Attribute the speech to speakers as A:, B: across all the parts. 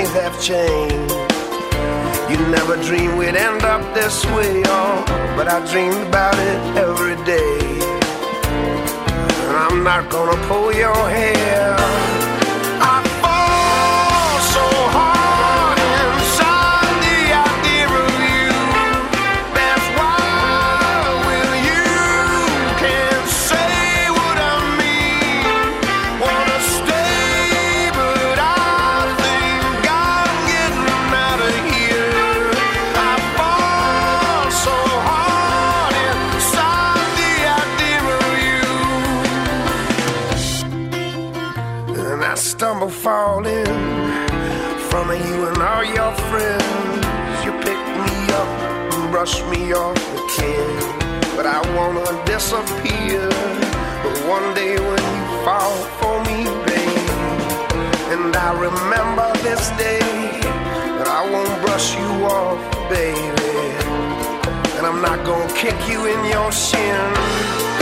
A: things have changed. You never dreamed we'd end up this way, oh, but I dreamed about it every day. And I'm not gonna pull your hair. last day, but I won't brush you off, baby. And I'm not gonna kick you in your shin.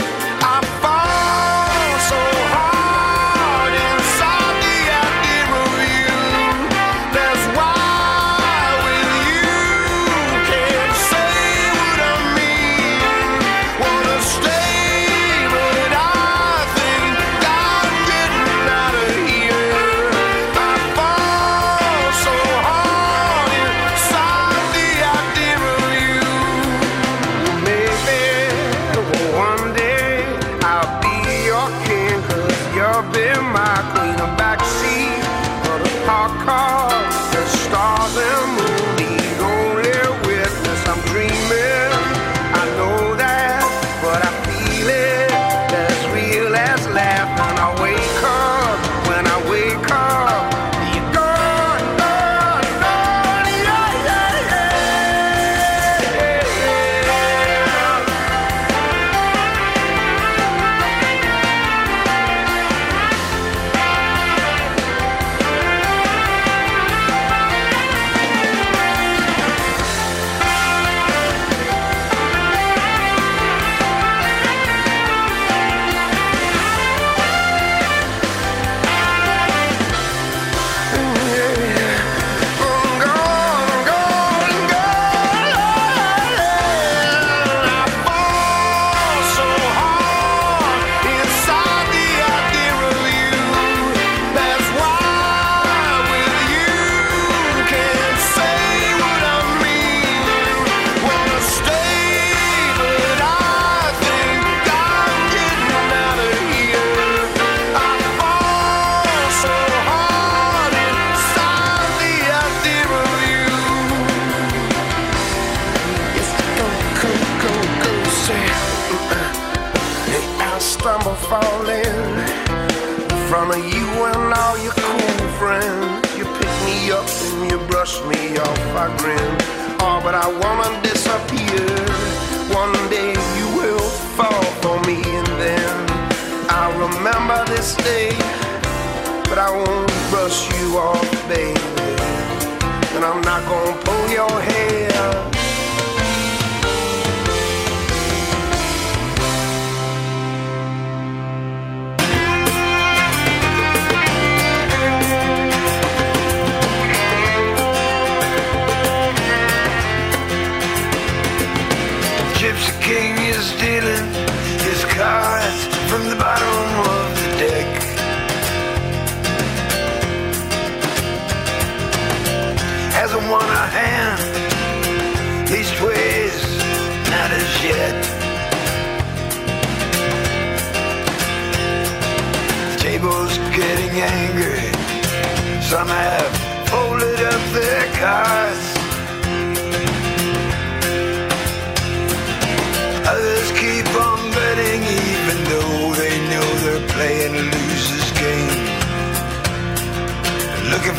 A: I won't brush you off, baby. And I'm not gonna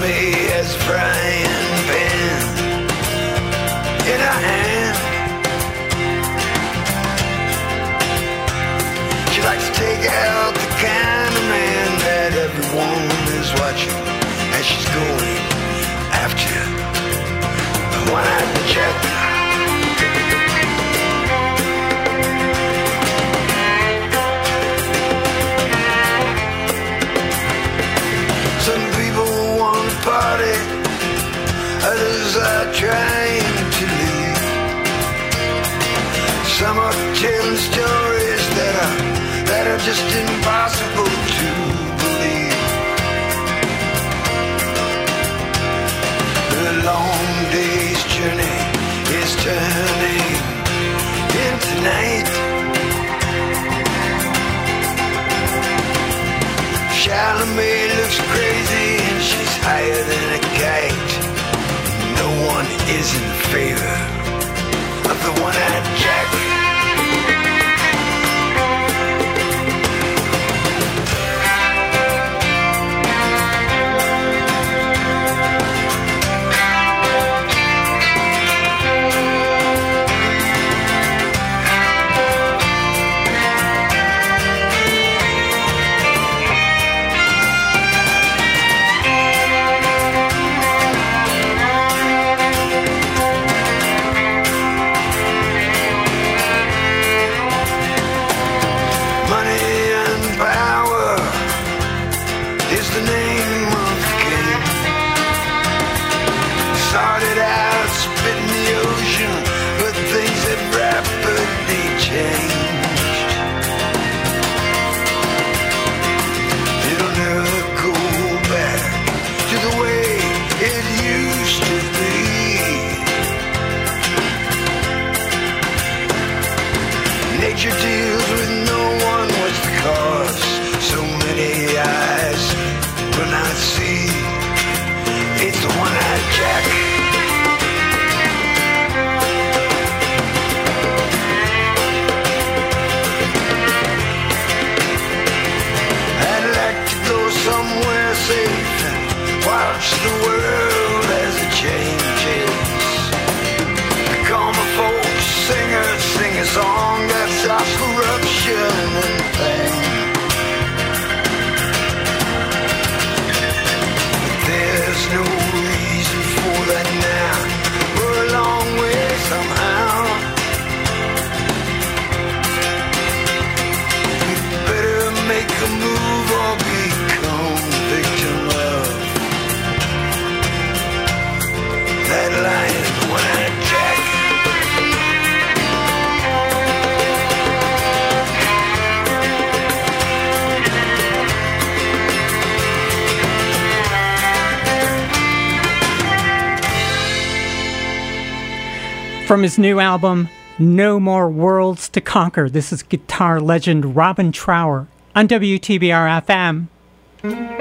A: me as
B: frying pan in a hand. She likes to take out the kind of man that everyone is watching as she's going after. One-eyed jack. Some are telling stories that are, that are just impossible to believe. The long day's journey is turning into night. Chalamet looks crazy and she's higher than a kite. No one is in favor of the one-eyed jack.
C: From his new album, No More Worlds to Conquer, this is guitar legend Robin Trower on WTBR FM.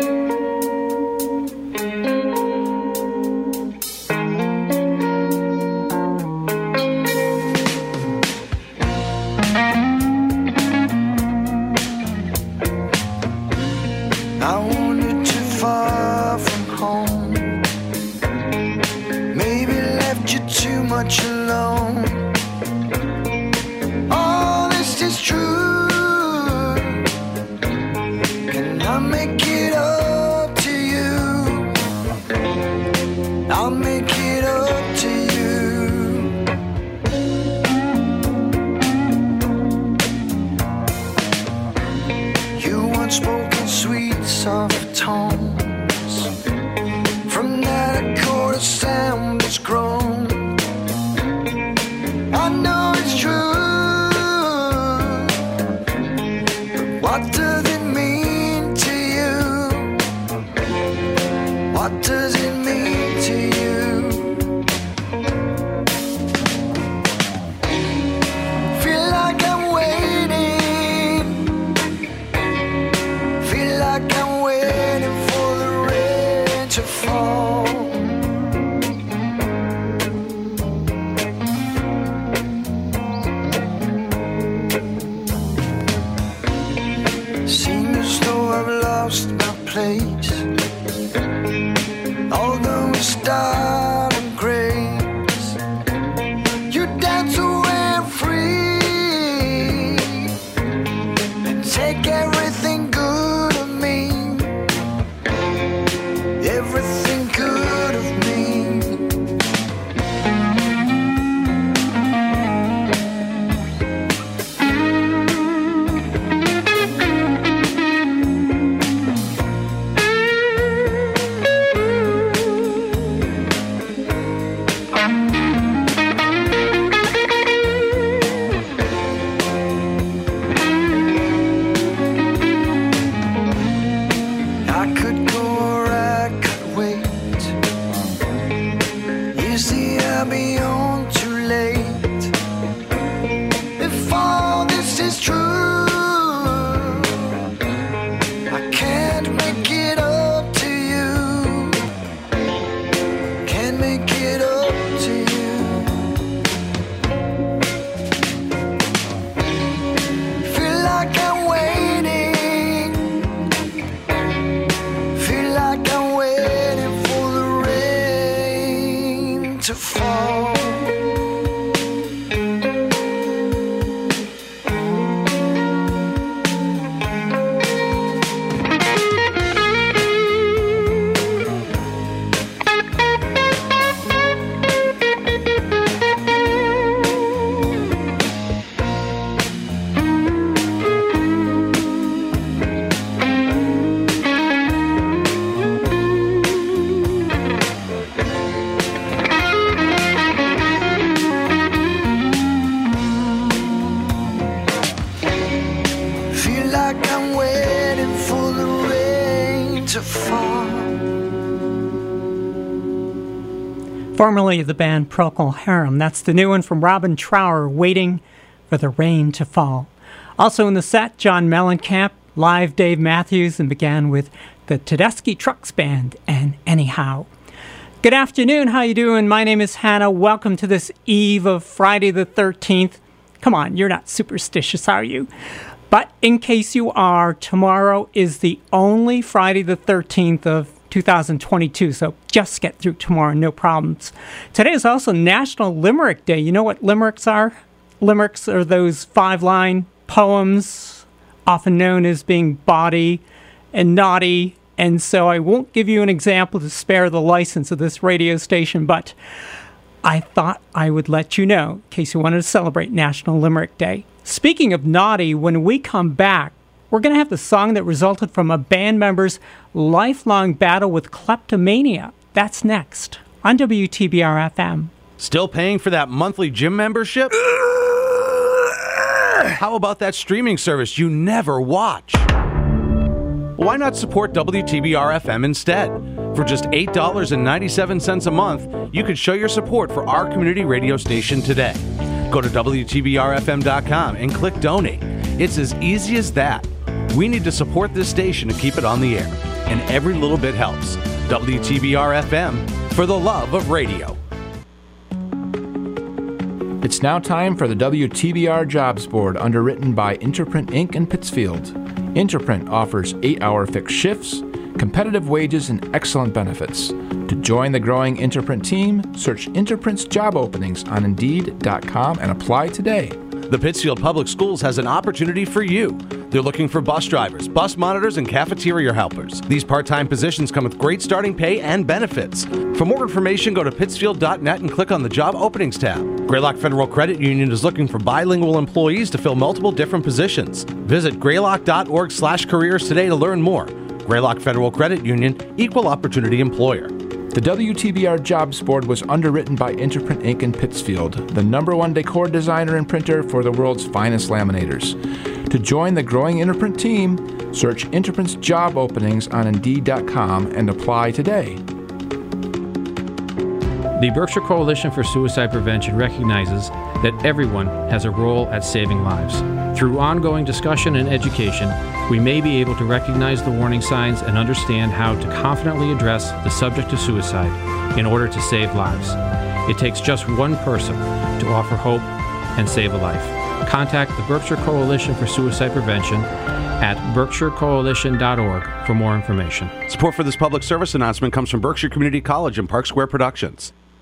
C: Formerly the band Procol Harum. That's the new one from Robin Trower, Waiting for the Rain to Fall. Also in the set, John Mellencamp, live Dave Matthews, and began with the Tedeschi Trucks Band and Anyhow. Good afternoon, how you doing? My name is Hannah. Welcome to this eve of Friday the 13th. Come on, you're not superstitious, are you? But in case you are, tomorrow is the only Friday the 13th of 2022, so just get through tomorrow, no problems. Today is also National Limerick Day. You know what limericks are? Limericks are those five line poems, often known as being bawdy and naughty, and so I won't give you an example to spare the license of this radio station, but I thought I would let you know in case you wanted to celebrate National Limerick Day. Speaking of naughty, when we come back, we're going to have the song that resulted from a band member's lifelong battle with kleptomania. That's next on WTBR FM.
D: Still paying for that monthly gym membership? How about that streaming service you never watch? Why not support WTBR FM instead? For just $8.97 a month, you could show your support for our community radio station today. Go to WTBRFM.com and click donate. It's as easy as that. We need to support this station to keep it on the air, and every little bit helps. WTBR FM for the love of radio.
E: It's now time for the WTBR Jobs Board, underwritten by Interprint Inc. in Pittsfield. Interprint offers eight hour fixed shifts, competitive wages, and excellent benefits. To join the growing Interprint team, search Interprint's job openings on Indeed.com and apply today.
D: The Pittsfield Public Schools has an opportunity for you. They're looking for bus drivers, bus monitors, and cafeteria helpers. These part time positions come with great starting pay and benefits. For more information, go to pittsfield.net and click on the Job Openings tab. Greylock Federal Credit Union is looking for bilingual employees to fill multiple different positions. Visit greylock.org slash careers today to learn more. Greylock Federal Credit Union, Equal Opportunity Employer.
E: The WTBR Jobs Board was underwritten by Interprint Inc. in Pittsfield, the number one decor designer and printer for the world's finest laminators. To join the growing Interprint team, search Interprint's job openings on Indeed.com and apply today.
F: The Berkshire Coalition for Suicide Prevention recognizes that everyone has a role at saving lives. Through ongoing discussion and education, we may be able to recognize the warning signs and understand how to confidently address the subject of suicide in order to save lives. It takes just one person to offer hope and save a life. Contact the Berkshire Coalition for Suicide Prevention at berkshirecoalition.org for more information.
D: Support for this public service announcement comes from Berkshire Community College and Park Square Productions.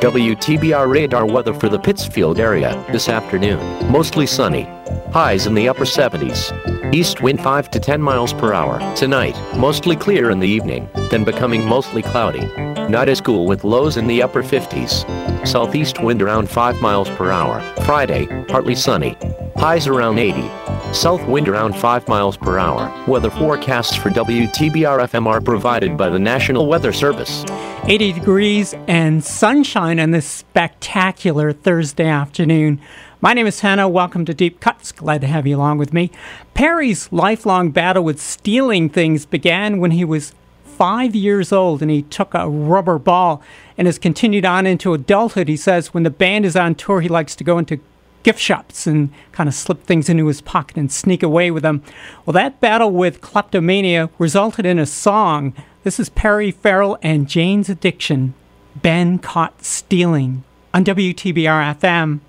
G: WTBR radar weather for the Pittsfield area this afternoon. Mostly sunny. Highs in the upper 70s. East wind 5 to 10 miles per hour. Tonight, mostly clear in the evening, then becoming mostly cloudy. Not as cool with lows in the upper 50s. Southeast wind around 5 miles per hour. Friday, partly sunny. Highs around 80. South wind around 5 miles per hour. Weather forecasts for WTBR FM are provided by the National Weather Service.
C: 80 degrees and sunshine on this spectacular Thursday afternoon. My name is Hannah. Welcome to Deep Cuts. Glad to have you along with me. Perry's lifelong battle with stealing things began when he was five years old and he took a rubber ball and has continued on into adulthood. He says when the band is on tour, he likes to go into gift shops and kind of slip things into his pocket and sneak away with them. Well, that battle with kleptomania resulted in a song. This is Perry Farrell and Jane's Addiction, Been Caught Stealing, on WTBR FM.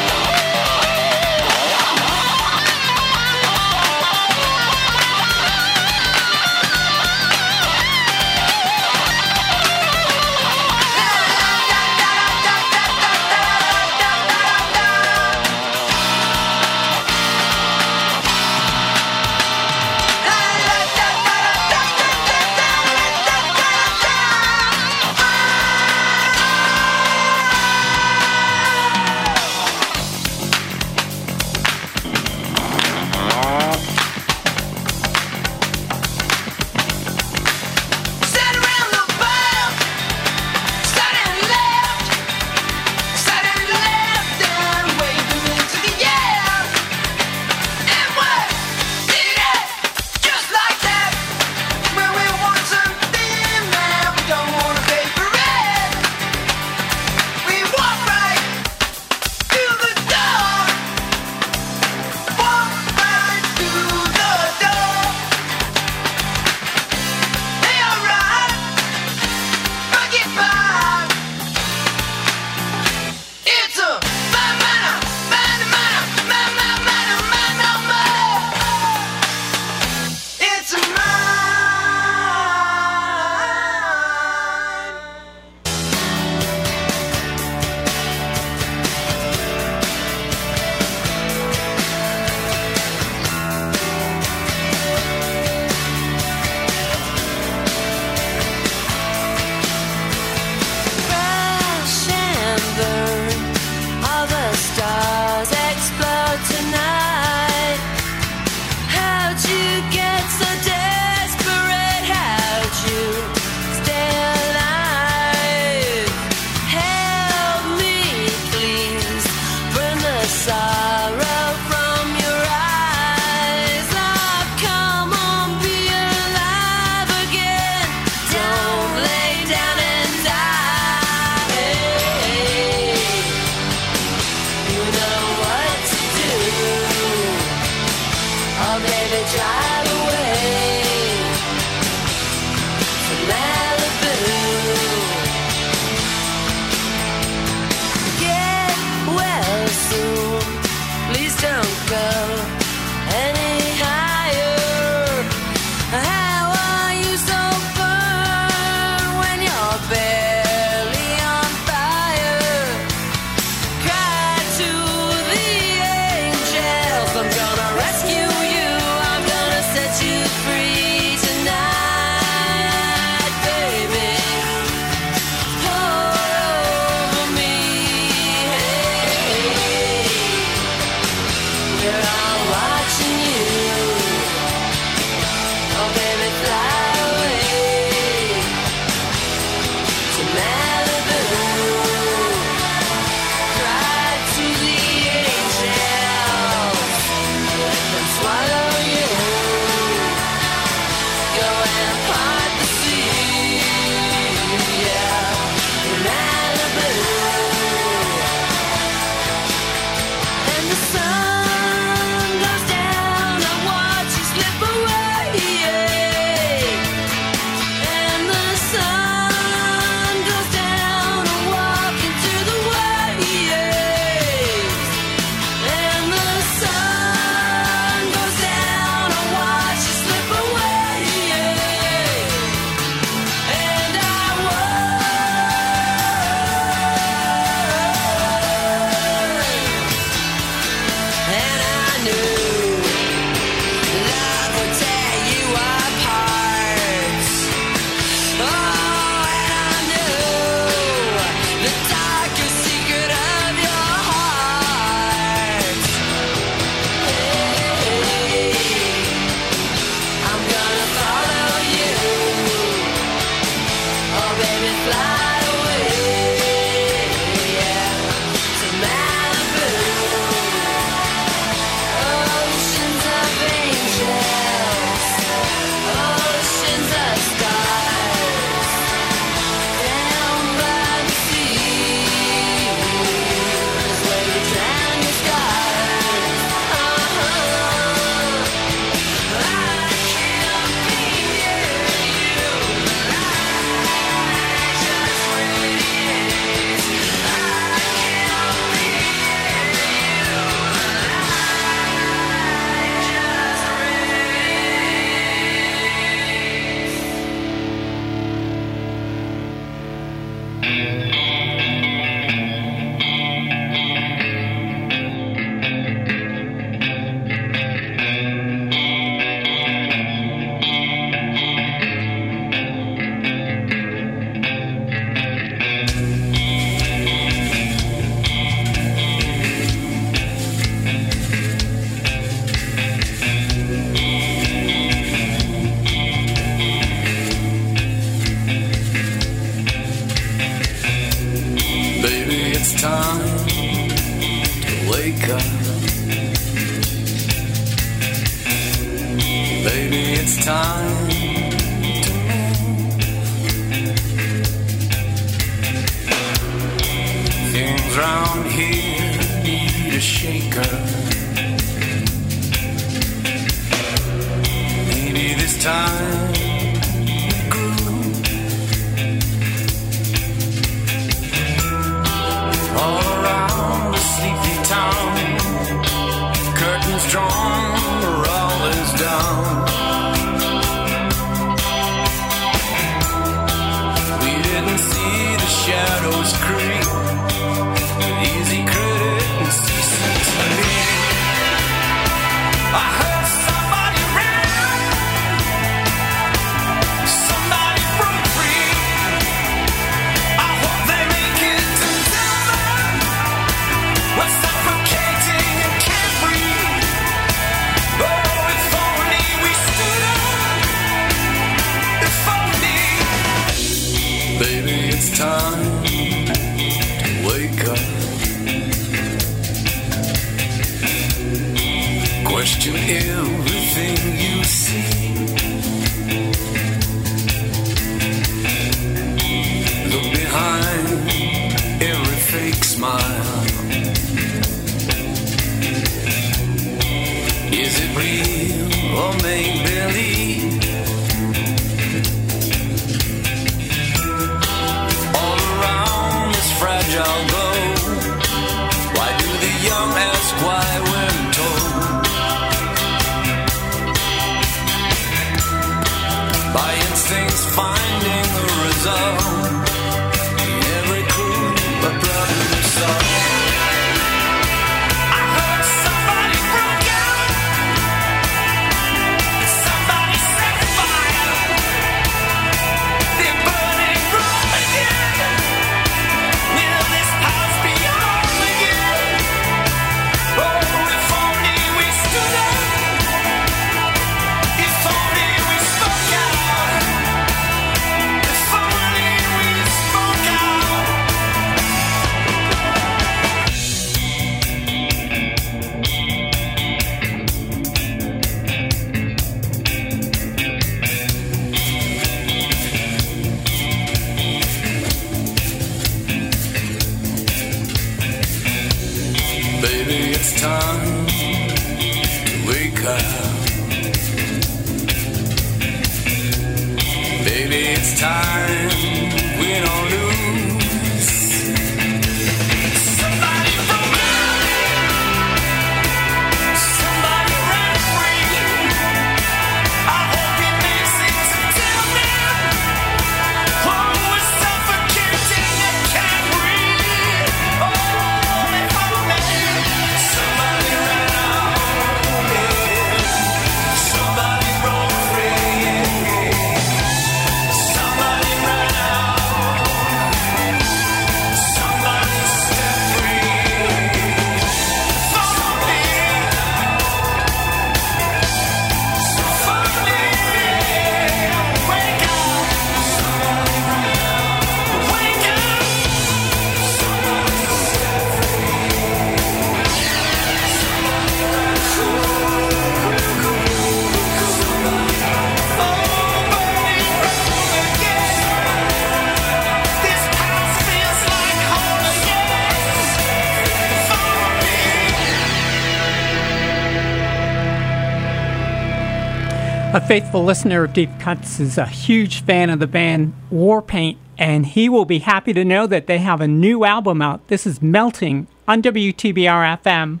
C: faithful listener of Deep Cuts is a huge fan of the band Warpaint, and he will be happy to know that they have a new album out. This is Melting on WTBR FM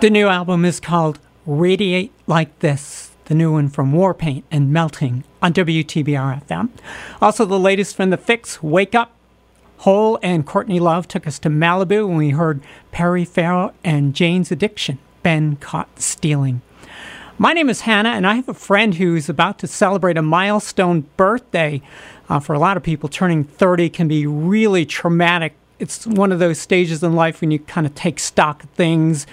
C: The new album is called Radiate Like This, the new one from Warpaint and Melting on WTBR FM. Also, the latest from The Fix, Wake Up. Hole and Courtney Love took us to Malibu when we heard Perry Farrell and Jane's Addiction, Been Caught Stealing. My name is Hannah, and I have a friend who's about to celebrate a milestone birthday. Uh, for a lot of people, turning 30 can be really traumatic. It's one of those stages in life when you kind of take stock of things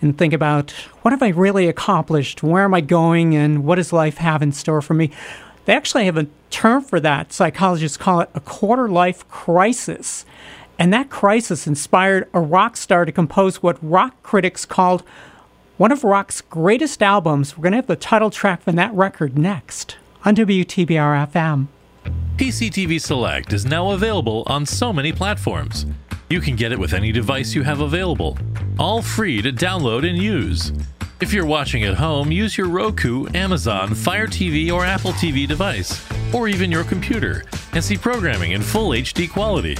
C: and think about what have I really accomplished? Where am I going? And what does life have in store for me? They actually have a term for that. Psychologists call it a quarter life crisis. And that crisis inspired a rock star to compose what rock critics called one of rock's greatest albums. We're going to have the title track from that record next on WTBR FM.
H: PCTV Select is now available on so many platforms. You can get it with any device you have available, all free to download and use. If you're watching at home, use your Roku, Amazon, Fire TV, or Apple TV device, or even your computer, and see programming in full HD quality.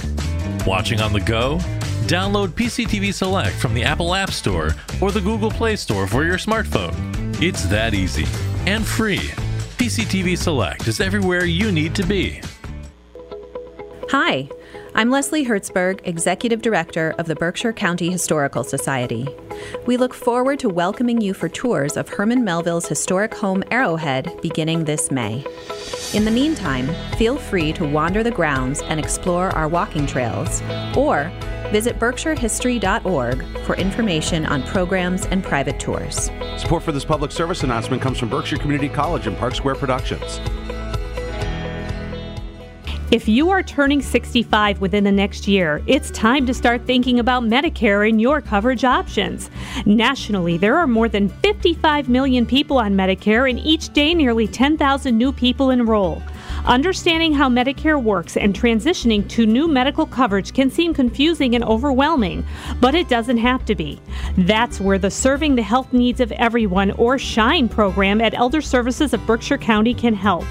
H: Watching on the go? Download PCTV Select from the Apple App Store or the Google Play Store for your smartphone. It's that easy and free. PCTV Select is everywhere you need to be.
I: Hi, I'm Leslie Hertzberg, Executive Director of the Berkshire County Historical Society. We look forward to welcoming you for tours of Herman Melville's historic home Arrowhead beginning this May. In the meantime, feel free to wander the grounds and explore our walking trails, or visit berkshirehistory.org for information on programs and private tours.
D: Support for this public service announcement comes from Berkshire Community College and Park Square Productions.
J: If you are turning 65 within the next year, it's time to start thinking about Medicare and your coverage options. Nationally, there are more than 55 million people on Medicare, and each day nearly 10,000 new people enroll. Understanding how Medicare works and transitioning to new medical coverage can seem confusing and overwhelming, but it doesn't have to be. That's where the Serving the Health Needs of Everyone or SHINE program at Elder Services of Berkshire County can help.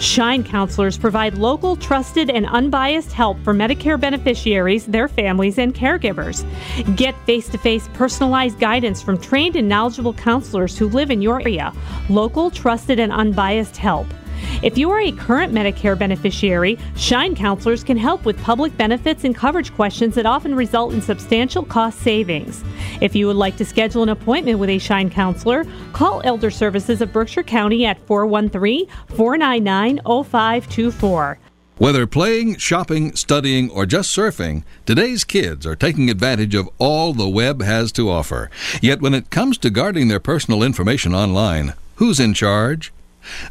J: Shine counselors provide local, trusted, and unbiased help for Medicare beneficiaries, their families, and caregivers. Get face to face personalized guidance from trained and knowledgeable counselors who live in your area. Local, trusted, and unbiased help. If you are a current Medicare beneficiary, Shine counselors can help with public benefits and coverage questions that often result in substantial cost savings. If you would like to schedule an appointment with a Shine counselor, call Elder Services of Berkshire County at 413 499 0524.
K: Whether playing, shopping, studying, or just surfing, today's kids are taking advantage of all the web has to offer. Yet when it comes to guarding their personal information online, who's in charge?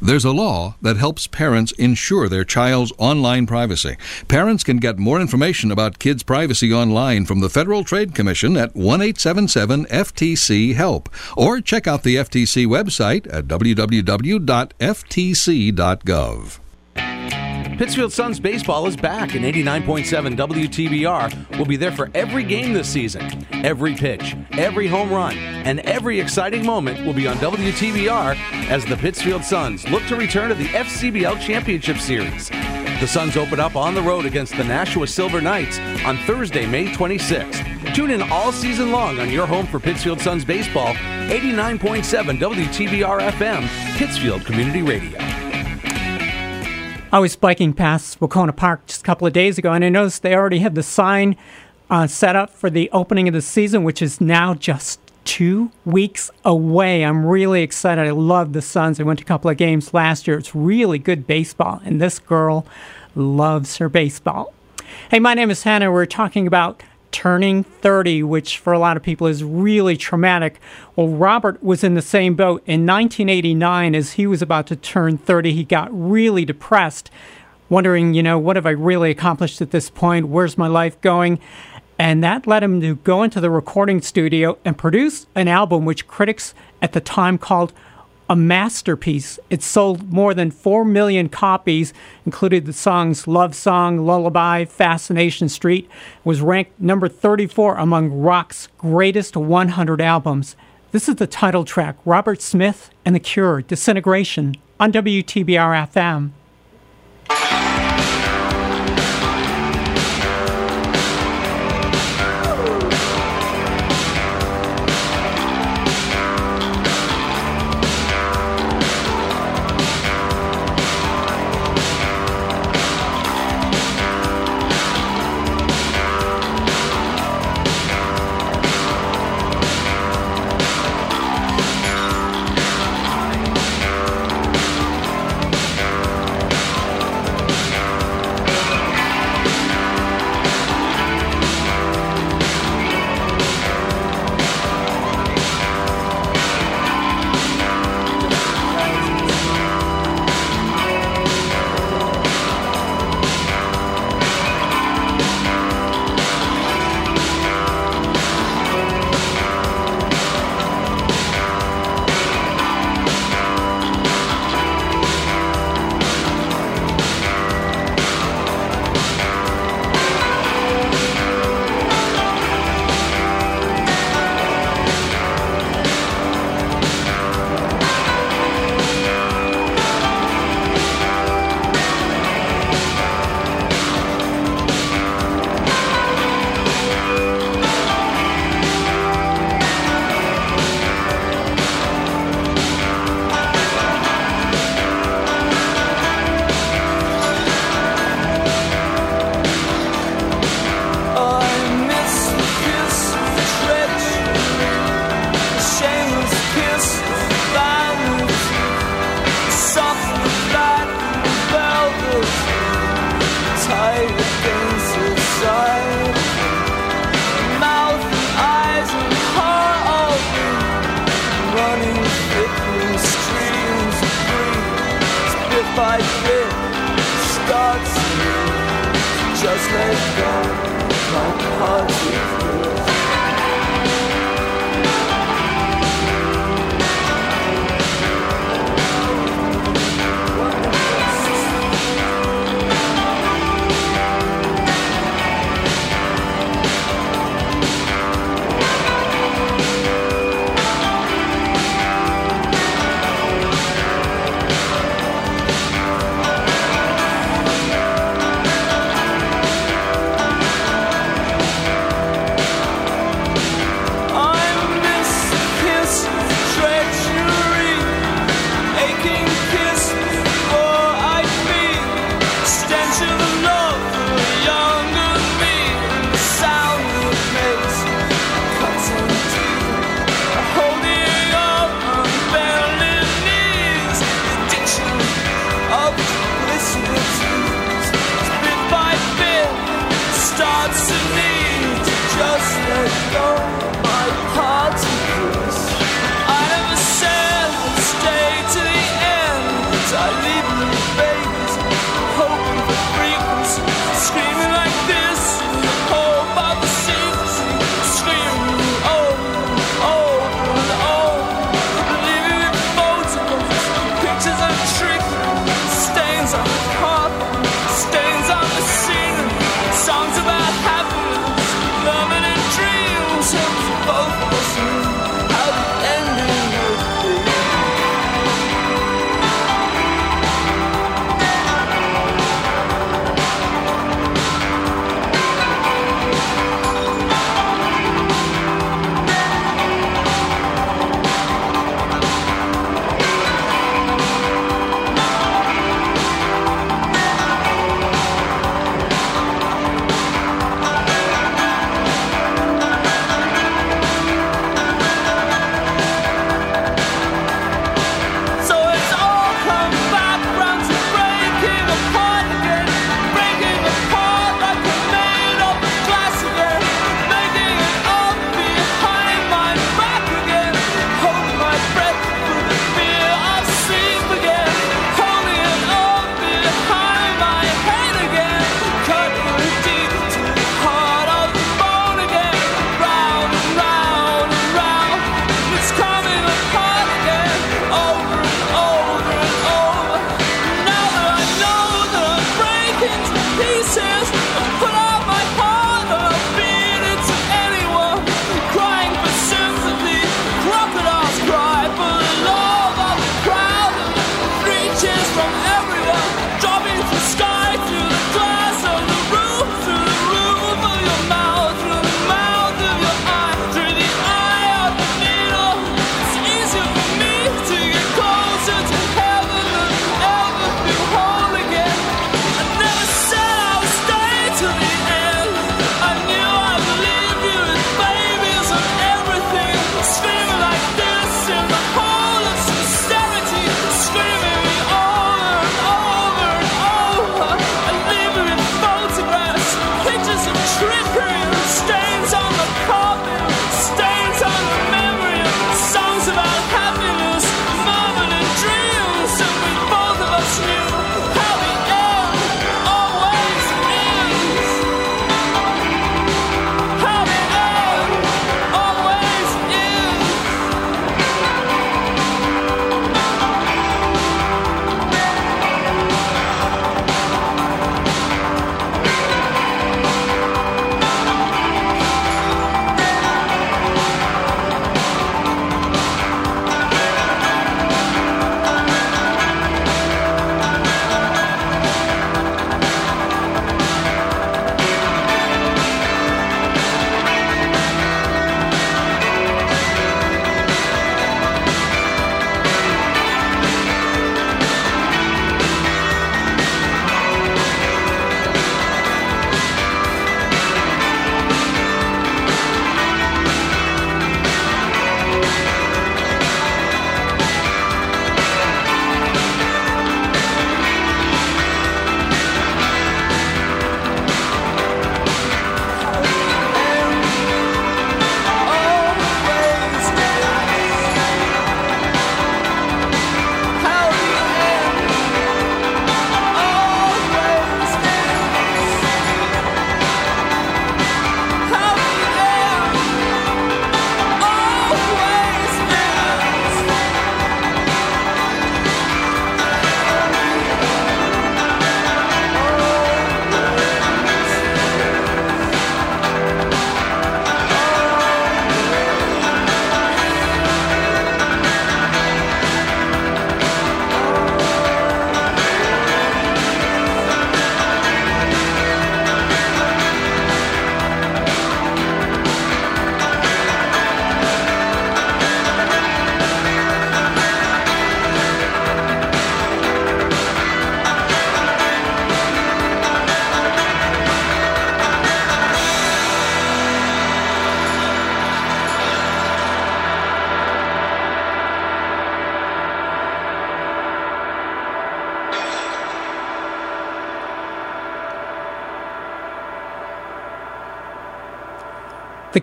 K: There's a law that helps parents ensure their child's online privacy. Parents can get more information about kids' privacy online from the Federal Trade Commission at 1 877 FTC HELP or check out the FTC website at www.ftc.gov.
D: Pittsfield Suns baseball is back, and 89.7 WTBR will be there for every game this season. Every pitch, every home run, and every exciting moment will be on WTBR as the Pittsfield Suns look to return to the FCBL Championship Series. The Suns open up on the road against the Nashua Silver Knights on Thursday, May 26th. Tune in all season long on your home for Pittsfield Suns baseball, 89.7 WTBR FM, Pittsfield Community Radio.
C: I was biking past Wahconah Park just a couple of days ago, and I noticed they already had the sign uh, set up for the opening of the season, which is now just two weeks away. I'm really excited. I love the Suns. I went to a couple of games last year. It's really good baseball, and this girl loves her baseball. Hey, my name is Hannah. We're talking about turning 30, which for a lot of people is really traumatic. Well, Robert was in the same boat. In 1989, as he was about to turn 30, he got really depressed, wondering, you know, what have I really accomplished at this point? Where's my life going? And that led him to go into the recording studio and produce an album which critics at the time called a masterpiece. It sold more than 4 million copies, included the songs Love Song, Lullaby, Fascination Street, was ranked number 34 among rock's greatest 100 albums. This is the title track, Robert Smith and The Cure, Disintegration, on WTBR FM.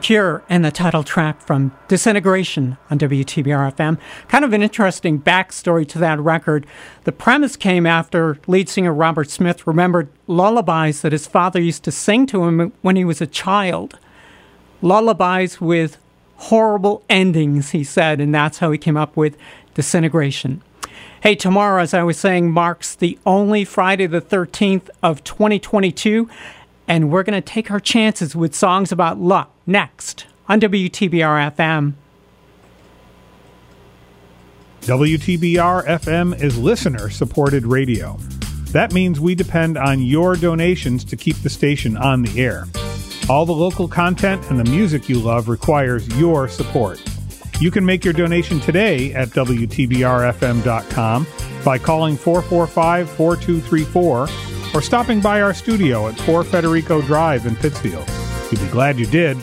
C: Cure and the title track from Disintegration on WTBR FM. Kind of an interesting backstory to that record. The premise came after lead singer Robert Smith remembered lullabies that his father used to sing to him when he was a child. Lullabies with horrible endings, he said, and that's how he came up with Disintegration. Hey, tomorrow, as I was saying, marks the only Friday the 13th of 2022 and we're going to take our chances with songs about luck next on WTBR FM.
L: WTBR FM is listener supported radio. That means we depend on your donations to keep the station on the air. All the local content and the music you love requires your support. You can make your donation today at WTBRFM.com by calling 445 4234 or stopping by our studio at 4 Federico Drive in Pittsfield. You'd be glad you did.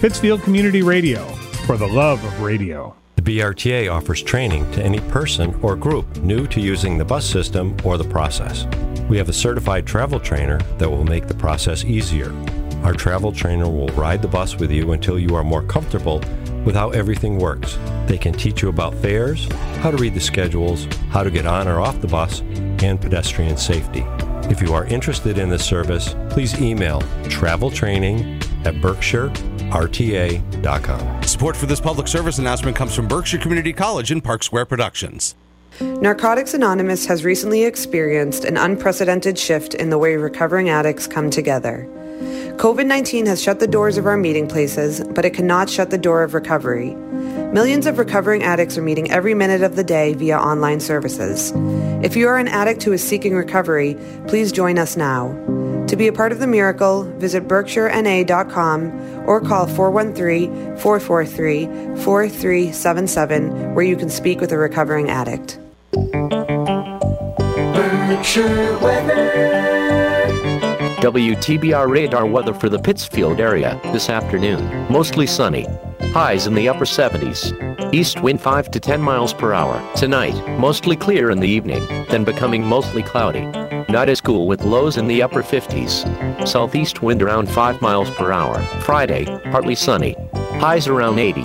L: Pittsfield Community Radio, for the love of radio.
M: The BRTA offers training to any person or group new to using the bus system or the process. We have a certified travel trainer that will make the process easier. Our travel trainer will ride the bus with you until you are more comfortable with how everything works. They can teach you about fares, how to read the schedules, how to get on or off the bus, and pedestrian safety. If you are interested in this service, please email traveltraining at berkshirerta.com.
D: Support for this public service announcement comes from Berkshire Community College and Park Square Productions.
N: Narcotics Anonymous has recently experienced an unprecedented shift in the way recovering addicts come together. COVID 19 has shut the doors of our meeting places, but it cannot shut the door of recovery. Millions of recovering addicts are meeting every minute of the day via online services. If you are an addict who is seeking recovery, please join us now. To be a part of the miracle, visit berkshirena.com or call 413 443 4377 where you can speak with a recovering addict.
G: Berkshire weather. WTBR radar weather for the Pittsfield area this afternoon. Mostly sunny. Highs in the upper 70s. East wind 5 to 10 miles per hour. Tonight, mostly clear in the evening, then becoming mostly cloudy. Not as cool with lows in the upper 50s. Southeast wind around 5 miles per hour. Friday, partly sunny. Highs around 80.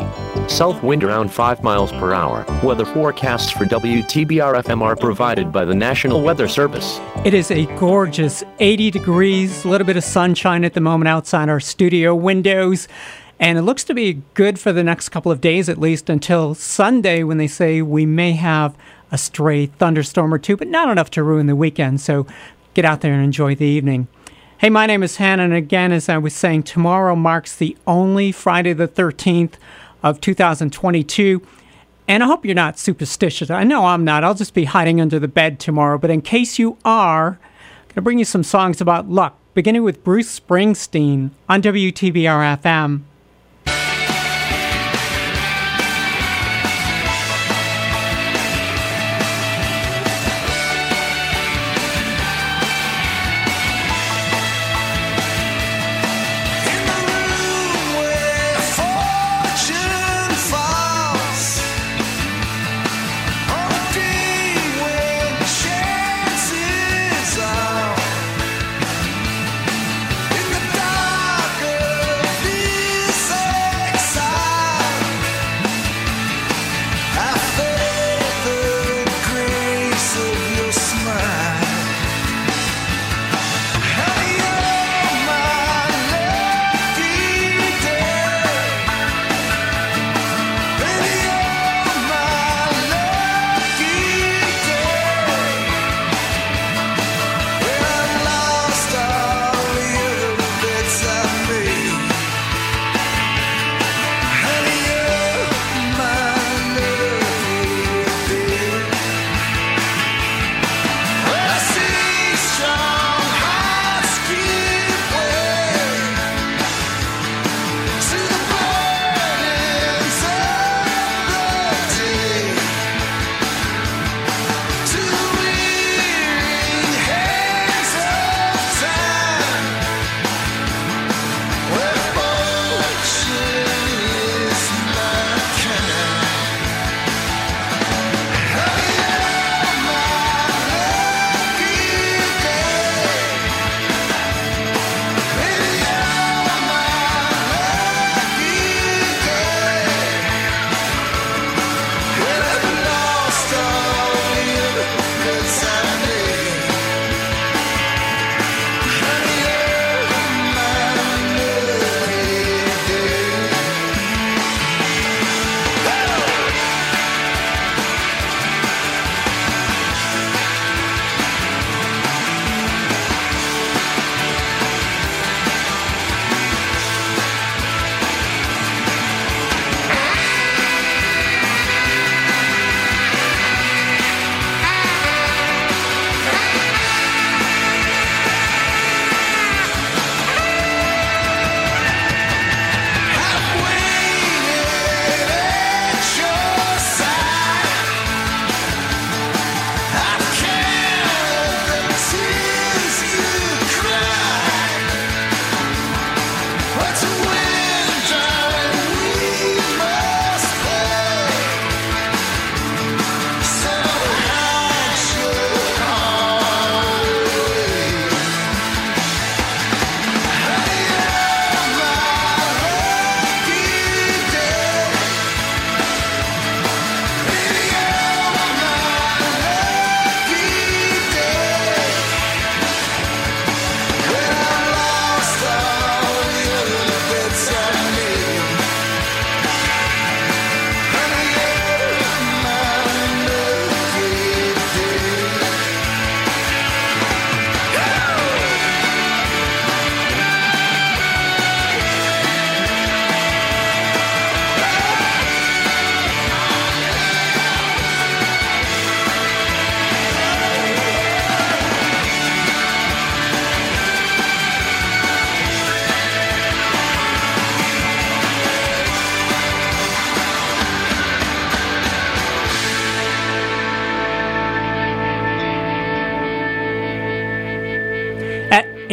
G: South wind around 5 miles per hour. Weather forecasts for WTBR FM are provided by the National Weather Service.
C: It is a gorgeous 80 degrees, a little bit of sunshine at the moment outside our studio windows. And it looks to be good for the next couple of days, at least until Sunday, when they say we may have a stray thunderstorm or two, but not enough to ruin the weekend. So get out there and enjoy the evening. Hey, my name is Hannah, and again, as I was saying, tomorrow marks the only Friday the 13th of 2022. And I hope you're not superstitious. I know I'm not. I'll just be hiding under the bed tomorrow. But in case you are, I'm going to bring you some songs about luck, beginning with Bruce Springsteen on WTBR FM.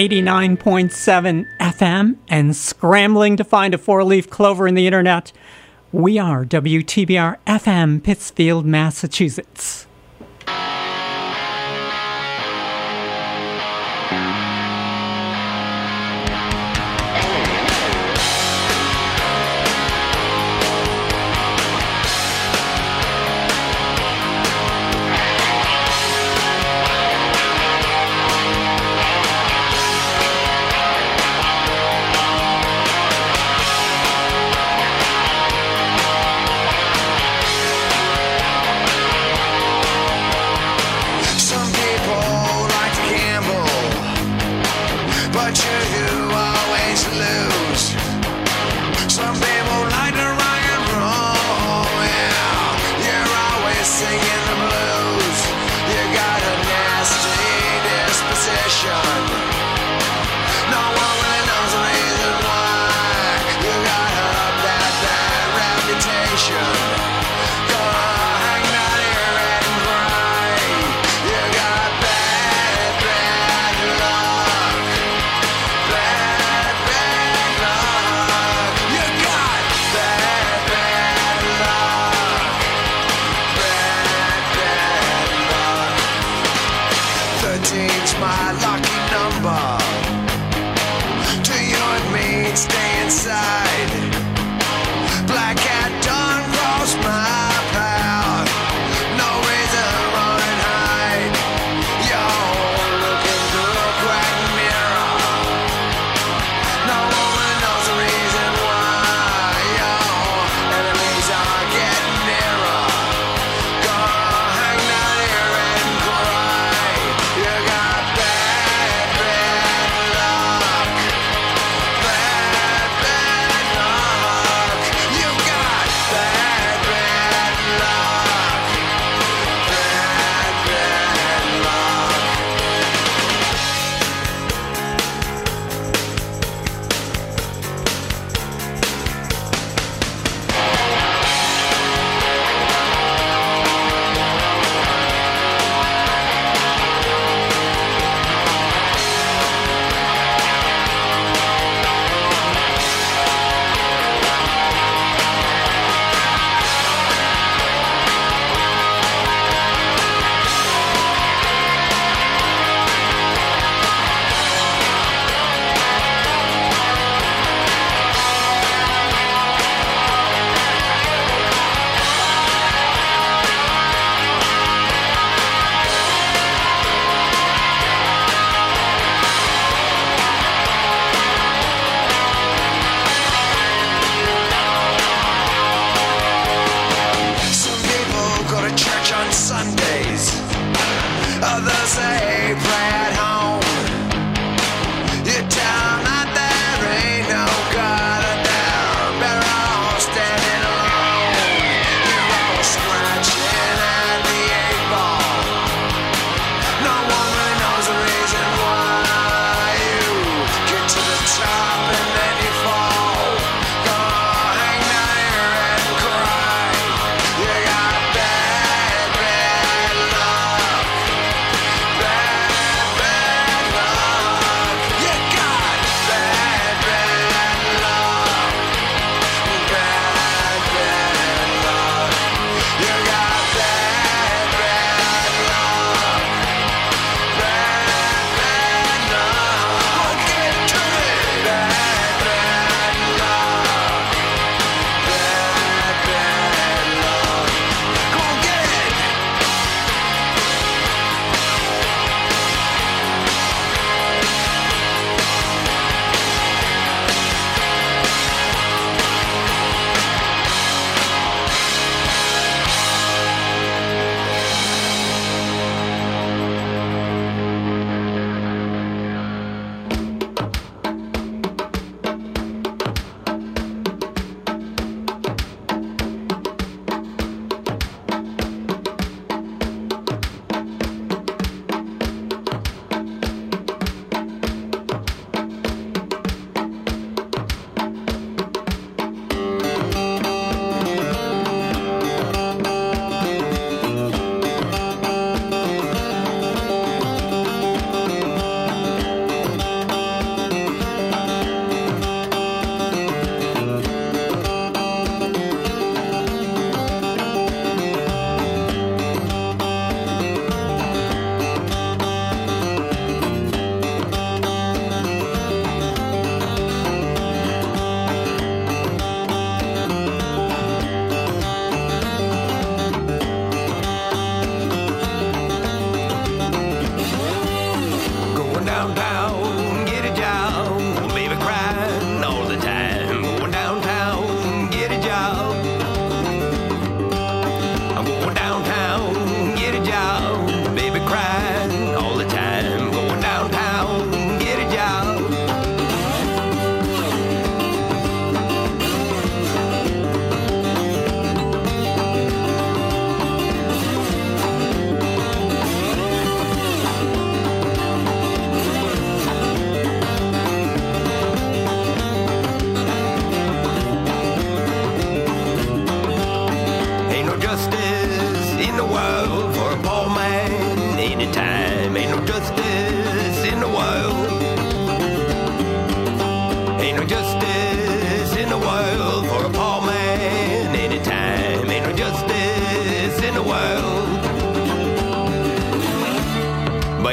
B: 89.7 FM and scrambling to find a four leaf clover in the internet, we are WTBR FM, Pittsfield, Massachusetts.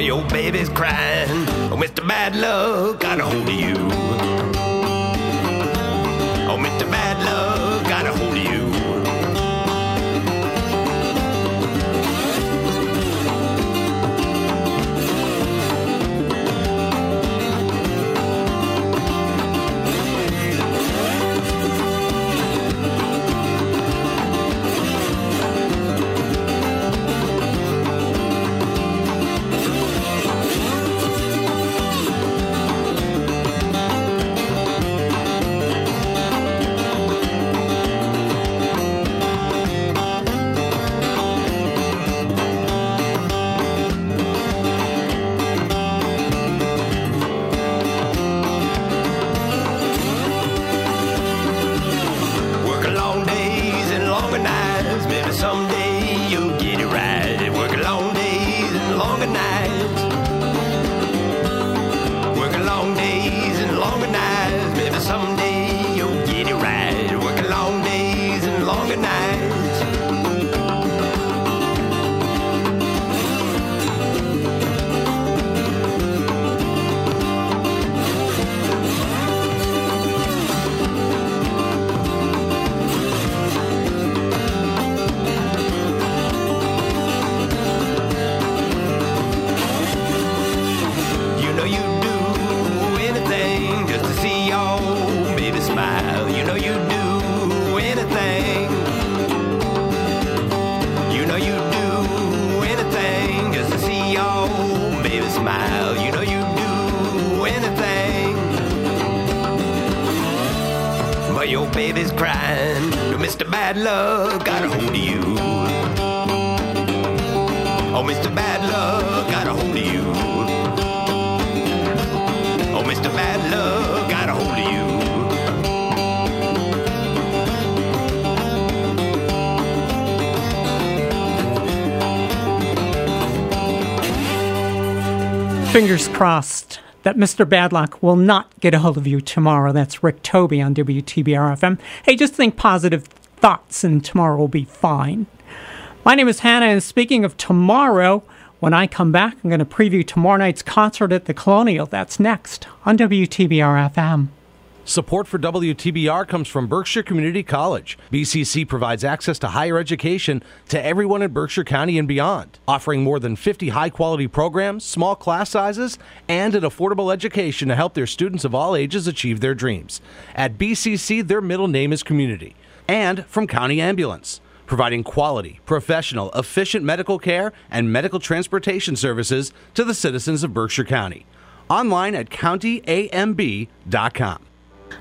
O: Your
P: baby's crying. Oh, Mr. Bad Luck got a hold of you. Got a hold of you. Oh, Mr. Bad got a hold of you. Oh, Mr. Bad got a hold of you.
C: Fingers crossed that Mr. Bad Luck will not get a hold of you tomorrow. That's Rick Toby on WTBR FM. Hey, just think positive thoughts and tomorrow will be fine. My name is Hannah, and speaking of tomorrow, when I come back, I'm going to preview tomorrow night's concert at the Colonial. That's next on WTBR FM.
D: Support for WTBR comes from Berkshire Community College. BCC provides access to higher education to everyone in Berkshire County and beyond, offering more than 50 high quality programs, small class sizes, and an affordable education to help their students of all ages achieve their dreams. At BCC, their middle name is community. And from County Ambulance, providing quality, professional, efficient medical care and medical transportation services to the citizens of Berkshire County. Online at countyamb.com.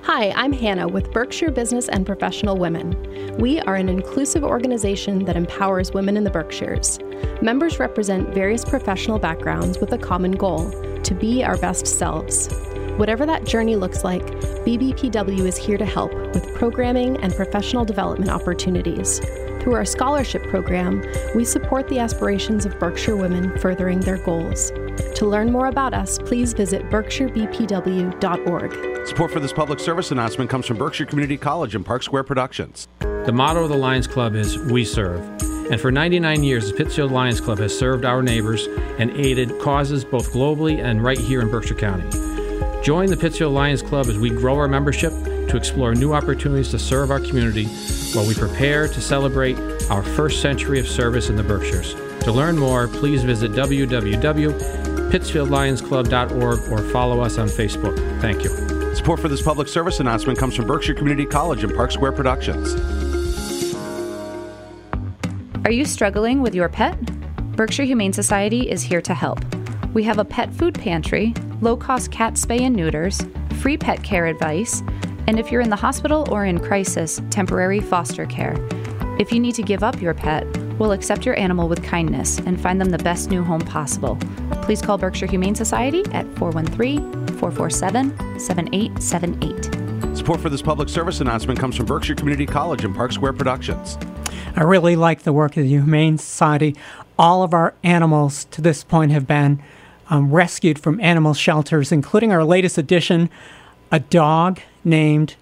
Q: Hi, I'm Hannah with Berkshire Business and Professional Women. We are an inclusive organization that empowers women in the Berkshires. Members represent various professional backgrounds with a common goal to be our best selves. Whatever that journey looks like, BBPW is here to help with programming and professional development opportunities. Through our scholarship program, we support the aspirations of Berkshire women furthering their goals. To learn more about us, please visit berkshirebpw.org.
D: Support for this public service announcement comes from Berkshire Community College and Park Square Productions.
F: The motto of the Lions Club is We Serve. And for 99 years, the Pittsfield Lions Club has served our neighbors and aided causes both globally and right here in Berkshire County. Join the Pittsfield Lions Club as we grow our membership to explore new opportunities to serve our community while we prepare to celebrate our first century of service in the Berkshires. To learn more, please visit www.pittsfieldlionsclub.org or follow us on Facebook. Thank you.
D: Support for this public service announcement comes from Berkshire Community College and Park Square Productions.
R: Are you struggling with your pet? Berkshire Humane Society is here to help. We have a pet food pantry, low cost cat spay and neuters, free pet care advice, and if you're in the hospital or in crisis, temporary foster care. If you need to give up your pet, we'll accept your animal with kindness and find them the best new home possible. Please call Berkshire Humane Society at 413 447 7878.
D: Support for this public service announcement comes from Berkshire Community College and Park Square Productions.
C: I really like the work of the Humane Society. All of our animals to this point have been um, rescued from animal shelters, including our latest addition, a dog named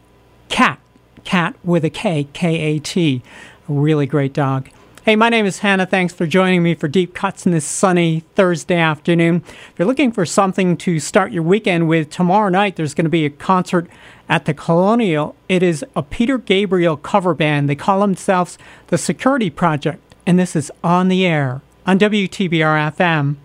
C: Cat. Cat with a K, K A T. A really great dog.
S: Hey, my name is Hannah. Thanks for joining me for Deep Cuts in this sunny Thursday afternoon. If you're looking for something to start your weekend with, tomorrow night there's going to be a concert at the Colonial. It is a Peter Gabriel cover band. They call themselves the Security Project, and this is on the air on WTBR FM.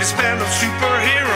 T: Zero and his band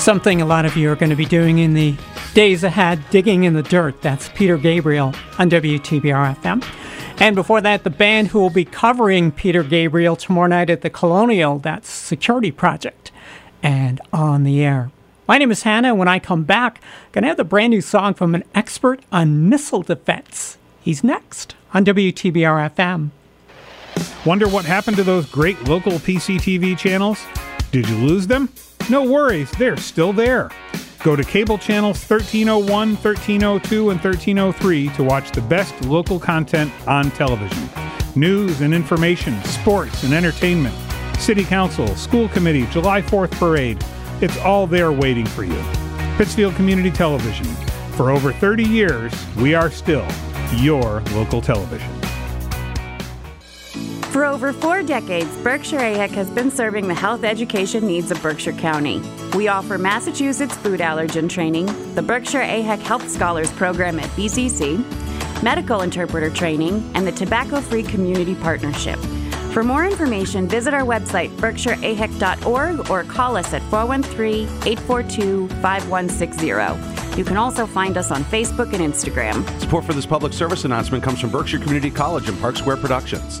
C: Something a lot of you are going to be doing in the days ahead, digging in the dirt. That's Peter Gabriel on WTBR FM. And before that, the band who will be covering Peter Gabriel tomorrow night at the Colonial, that's Security Project, and on the air. My name is Hannah, when I come back, I'm going to have the brand new song from an expert on missile defense. He's next on WTBR FM.
L: Wonder what happened to those great local PCTV channels? Did you lose them? No worries, they're still there. Go to cable channels 1301, 1302, and 1303 to watch the best local content on television. News and information, sports and entertainment, city council, school committee, July 4th parade. It's all there waiting for you. Pittsfield Community Television. For over 30 years, we are still your local television.
U: For over four decades, Berkshire AHEC has been serving the health education needs of Berkshire County. We offer Massachusetts food allergen training, the Berkshire AHEC Health Scholars Program at BCC, medical interpreter training, and the Tobacco Free Community Partnership. For more information, visit our website, berkshireahec.org, or call us at 413 842 5160. You can also find us on Facebook and Instagram.
D: Support for this public service announcement comes from Berkshire Community College and Park Square Productions.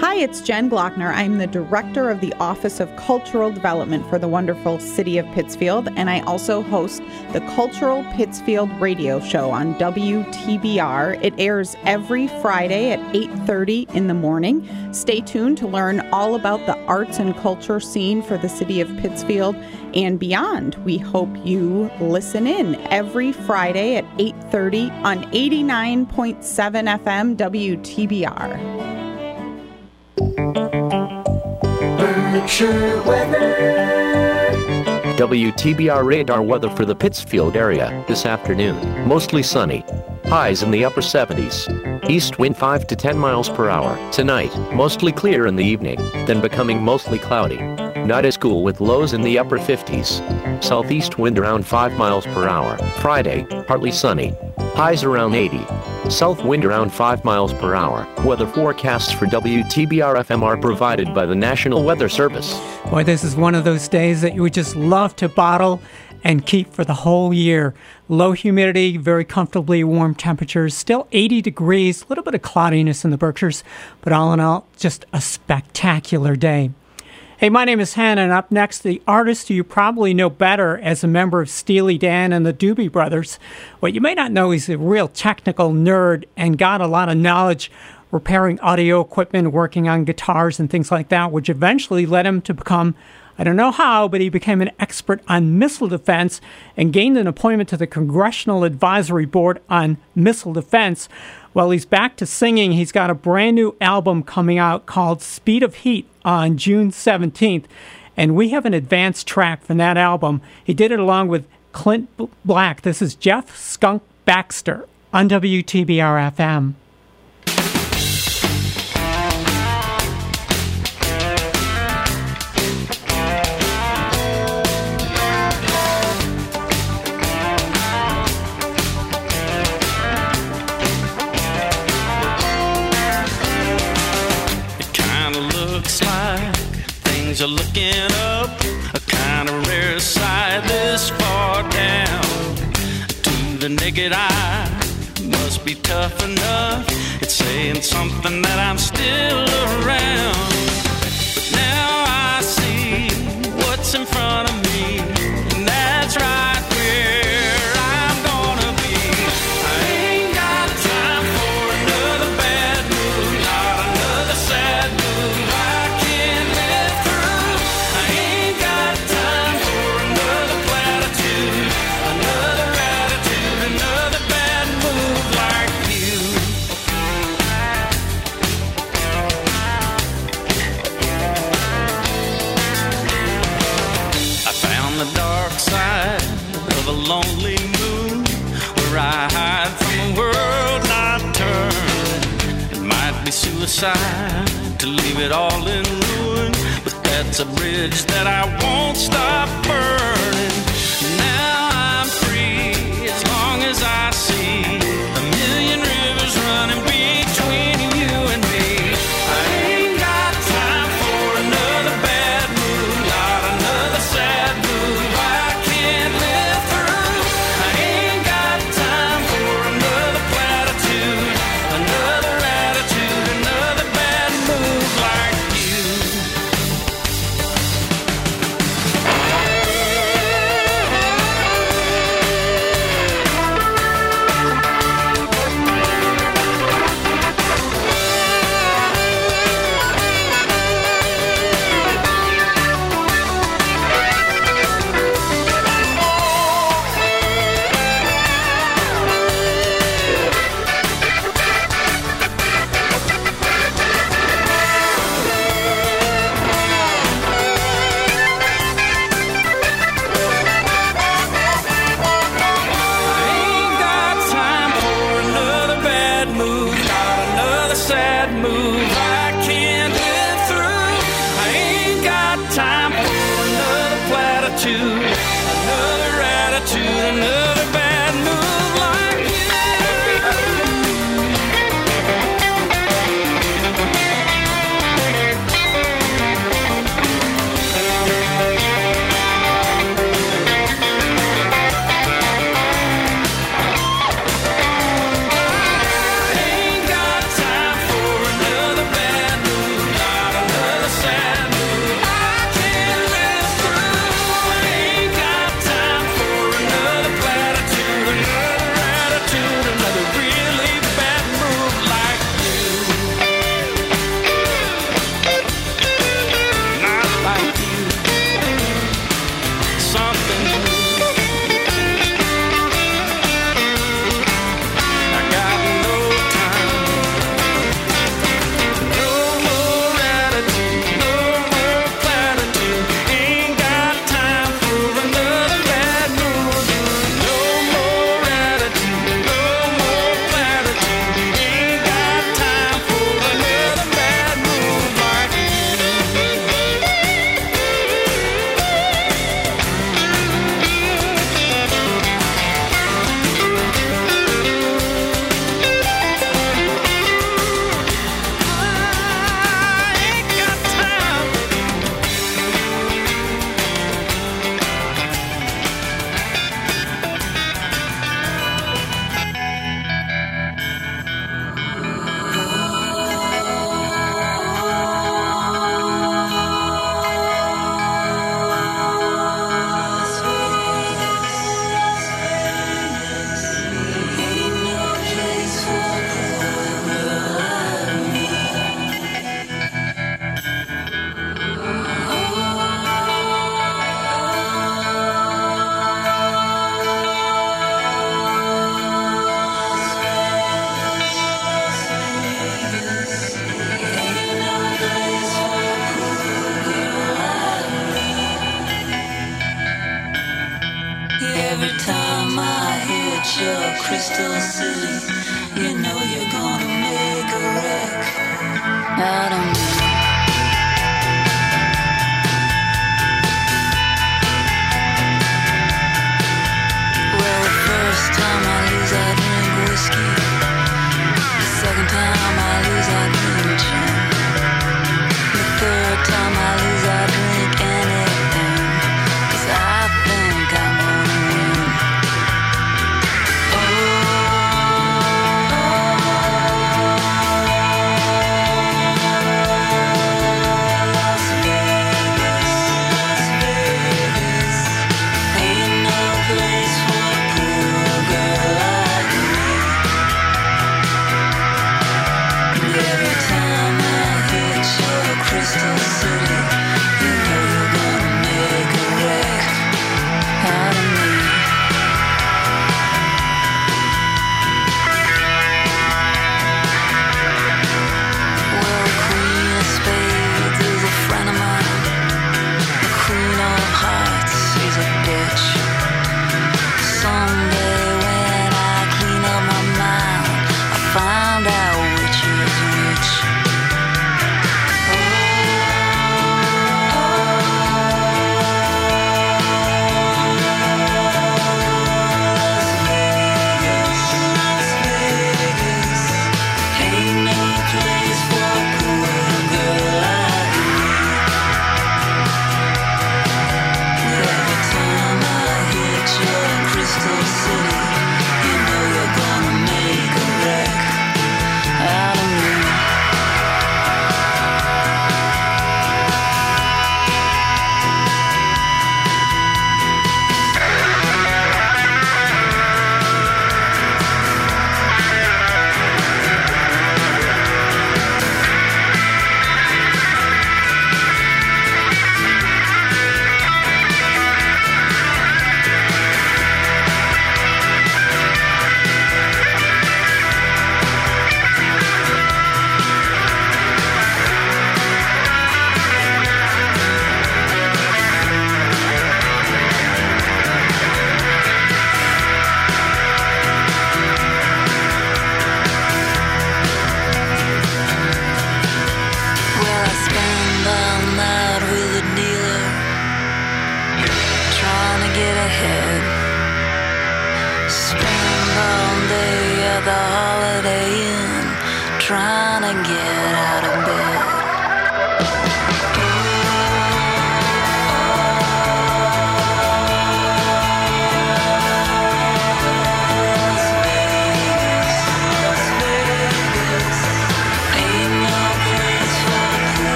V: Hi, it's Jen Glockner. I'm the director of the Office of Cultural Development for the wonderful city of Pittsfield, and I also host the Cultural Pittsfield radio show on WTBR. It airs every Friday at 8:30 in the morning. Stay tuned to learn all about the arts and culture scene for the city of Pittsfield and beyond. We hope you listen in every Friday at 8:30 on 89.7 FM WTBR.
A: Weather.
G: WTBR radar weather for the Pittsfield area this afternoon. Mostly sunny. Highs in the upper 70s. East wind 5 to 10 miles per hour. Tonight, mostly clear in the evening, then becoming mostly cloudy. Not as cool with lows in the upper 50s. Southeast wind around 5 miles per hour. Friday, partly sunny. Highs around 80. South wind around 5 miles per hour. Weather forecasts for WTBR FM are provided by the National Weather Service.
C: Boy, this is one of those days that you would just love to bottle and keep for the whole year. Low humidity, very comfortably warm temperatures, still 80 degrees, a little bit of cloudiness in the Berkshires, but all in all, just a spectacular day. Hey, my name is Hannah, and up next, the artist you probably know better as a member of Steely Dan and the Doobie Brothers. What you may not know, he's a real technical nerd and got a lot of knowledge repairing audio equipment, working on guitars and things like that, which eventually led him to become I don't know how, but he became an expert on missile defense and gained an appointment to the Congressional Advisory Board on Missile Defense. Well, he's back to singing. He's got a brand new album coming out called Speed of Heat on June 17th. And we have an advanced track from that album. He did it along with Clint Black. This is Jeff Skunk Baxter on WTBR FM.
W: Naked eye, must be tough enough. It's saying something that I'm still around. But now I see what's in front of me,
X: decide to leave it all in ruin, but that's a bridge that I won't stop burning.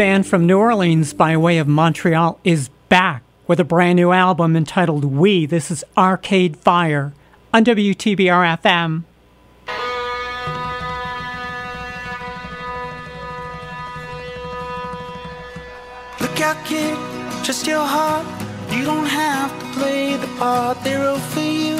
C: band from New Orleans by way of Montreal is back with a brand new album entitled We. This is Arcade Fire on WTBR FM.
W: Look out, kid, trust your heart. You don't have to play the part they wrote for you.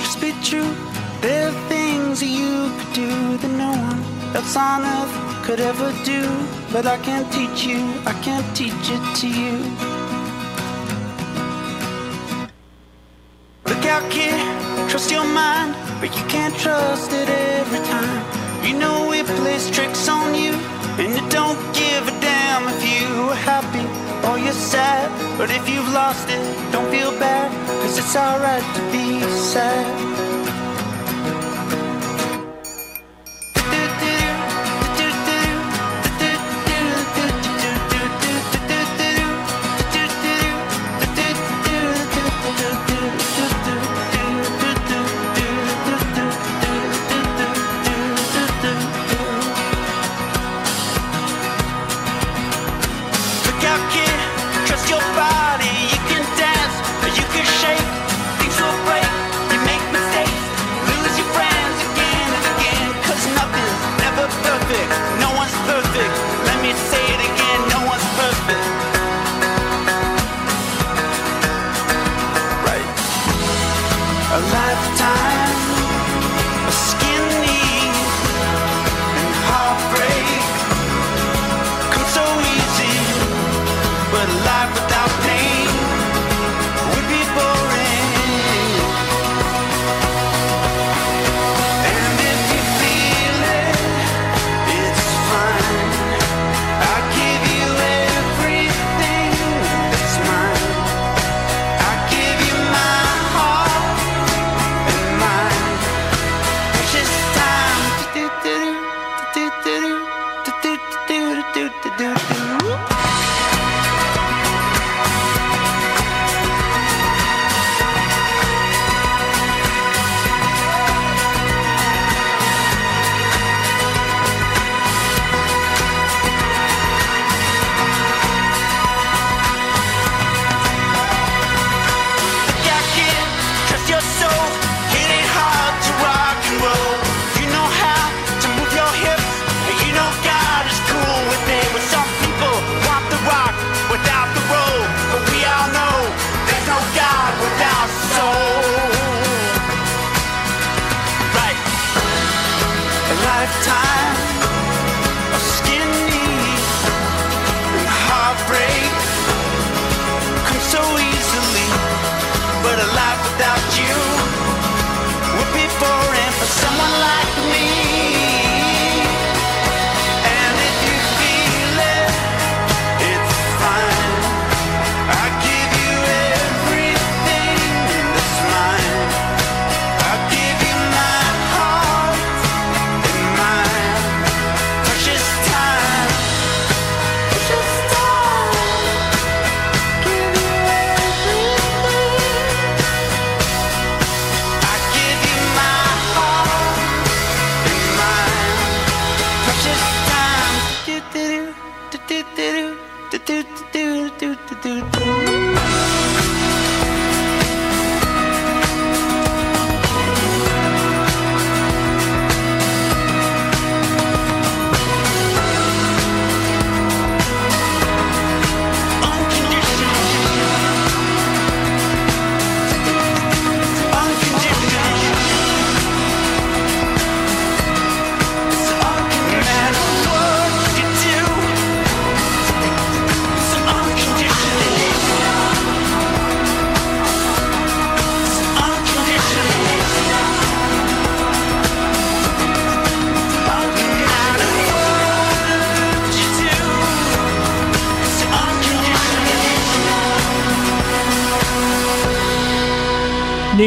W: Just be true. There are things you could do that no one else on earth could ever do. But I can't teach you, I can't teach it to you. Look out, kid, trust your mind, but you can't trust it every time. You know it plays tricks on you, and it don't give a damn if you are happy or you're sad. But if you've lost it, don't feel bad, cause it's alright to be sad.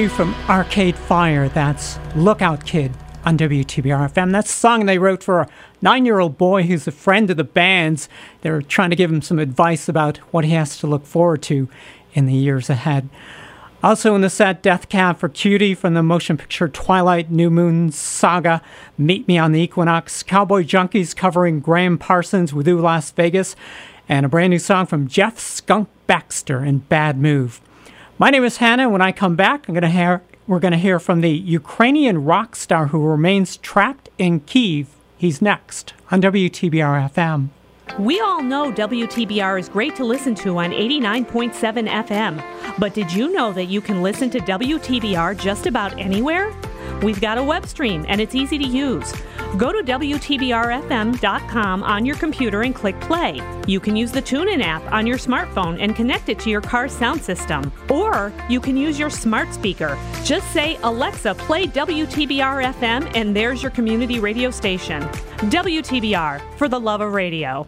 C: new from Arcade Fire. That's Lookout Kid on WTBR FM. That's a song they wrote for a nine year old boy who's a friend of the band's. They're trying to give him some advice about what he has to look forward to in the years ahead. Also in the set, Death Cab for Cutie from the motion picture Twilight New Moon Saga, Meet Me on the Equinox, Cowboy Junkies covering Gram Parsons with Ooh Las Vegas, and a brand new song from Jeff Skunk Baxter in Bad Move. My name is Hannah. When I come back, I'm going to hear we're going to hear from the Ukrainian rock star who remains trapped in Kiev. He's next on WTBR FM.
J: We all know WTBR is great to listen to on 89.7 FM, but did you know that you can listen to WTBR just about anywhere? We've got a web stream and it's easy to use. Go to WTBRFM.com on your computer and click play. You can use the TuneIn app on your smartphone and connect it to your car's sound system. Or you can use your smart speaker. Just say, Alexa, play WTBR FM, and there's your community radio station. WTBR, for the love of radio.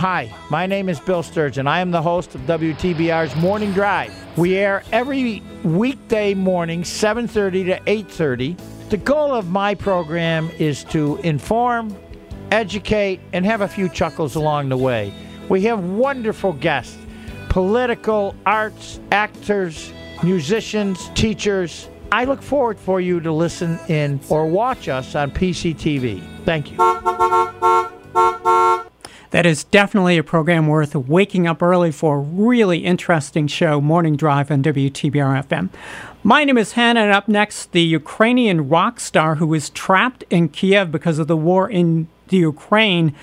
Y: Hi, my name is Bill Sturgeon. I am the host of WTBR's Morning Drive. We air every weekday morning, 7:30 to 8:30. The goal of my program is to inform, educate, and have a few chuckles along the way. We have wonderful guests, political, arts, actors, musicians, teachers. I look forward for you to listen in or watch us on PCTV. Thank you.
C: That is definitely a program worth waking up early for. Really interesting show, Morning Drive on WTBR FM. My name is Hannah, and up next, the Ukrainian rock star who is trapped in Kiev because of the war in the Ukraine.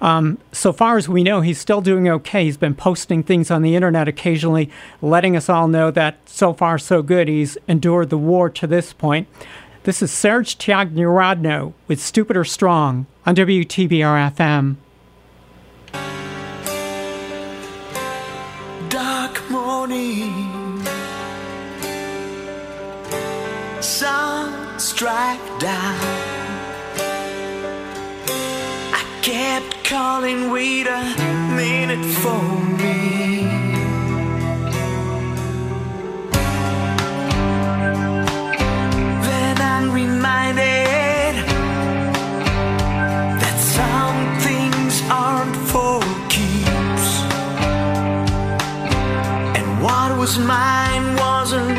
C: Um, so far as we know, he's still doing okay. He's been posting things on the internet occasionally, letting us all know that so far so good. He's endured the war to this point. This is Serge Tiagnirodno with Stupid or Strong on WTBR FM.
W: Dark morning. Sun strike down. I kept calling wait a minute for was mine wasn't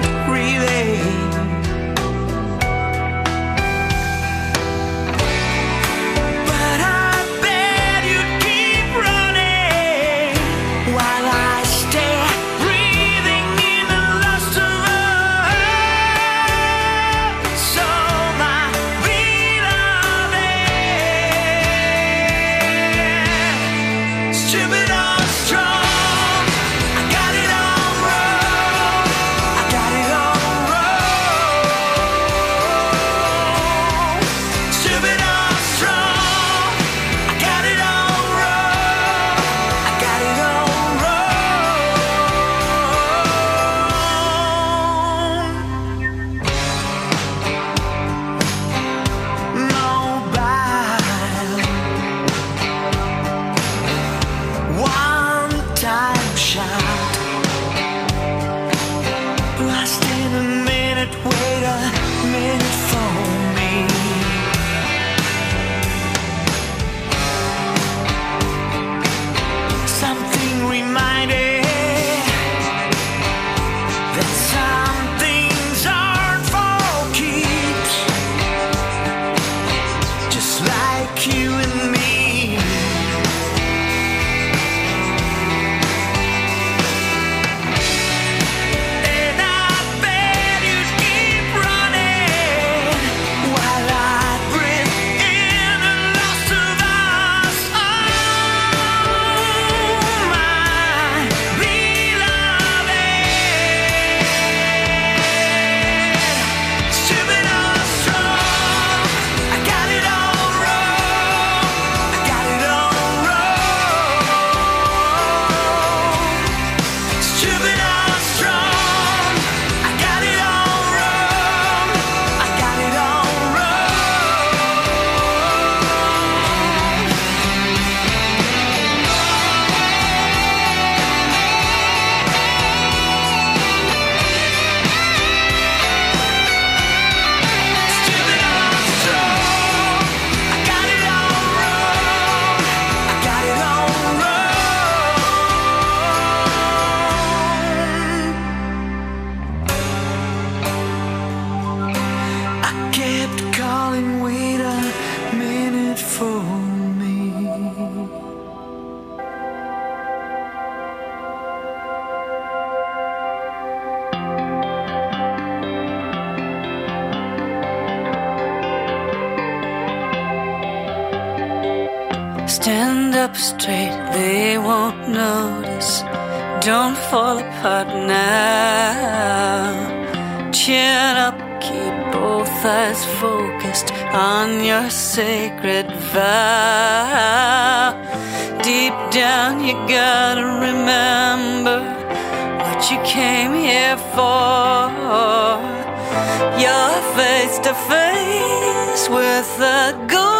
Z: sacred vow. Deep down, you gotta remember what you came here for. You're face to face with the golden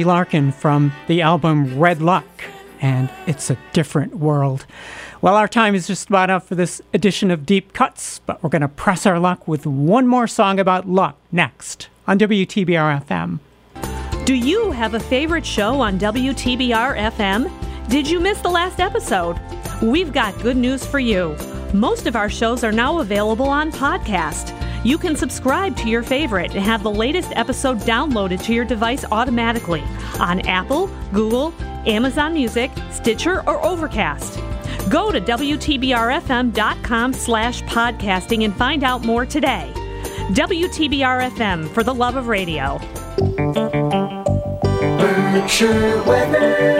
C: Larkin from the album Red Luck, and it's a different world. Well, our time is just about up for this edition of Deep Cuts, but we're going to press our luck with one more song about luck next on WTBR FM.
J: Do you have a favorite show on WTBR FM? Did you miss the last episode? We've got good news for you. Most of our shows are now available on podcast. You can subscribe to your favorite and have the latest episode downloaded to your device automatically on Apple, Google, Amazon Music, Stitcher, or Overcast. Go to WTBRFM.com slash podcasting and find out more today. WTBR FM for the love of radio.
G: Weather.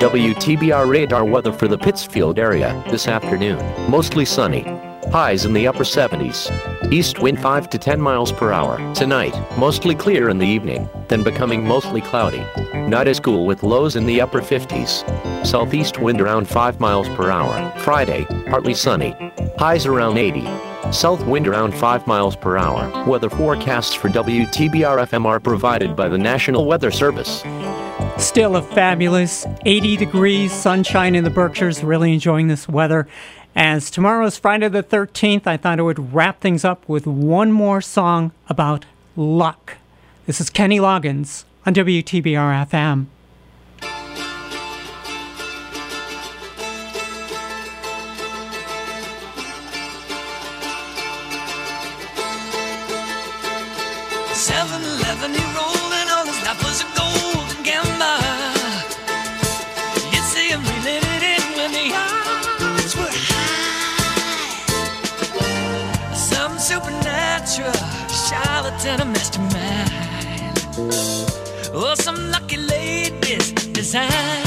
G: WTBR radar weather for the Pittsfield area this afternoon. Mostly sunny. Highs in the upper 70s. East wind 5 to 10 miles per hour. Tonight, mostly clear in the evening, then becoming mostly cloudy. Night is cool with lows in the upper 50s. Southeast wind around 5 miles per hour. Friday, partly sunny. Highs around 80. South wind around 5 miles per hour. Weather forecasts for WTBR FM are provided by the National Weather Service.
C: Still a fabulous 80 degrees, sunshine in the Berkshires, really enjoying this weather. As tomorrow's Friday the 13th, I thought I would wrap things up with one more song about luck. This is Kenny Loggins on WTBR FM.
W: Seven. and a mastermind. Oh, some lucky ladies design.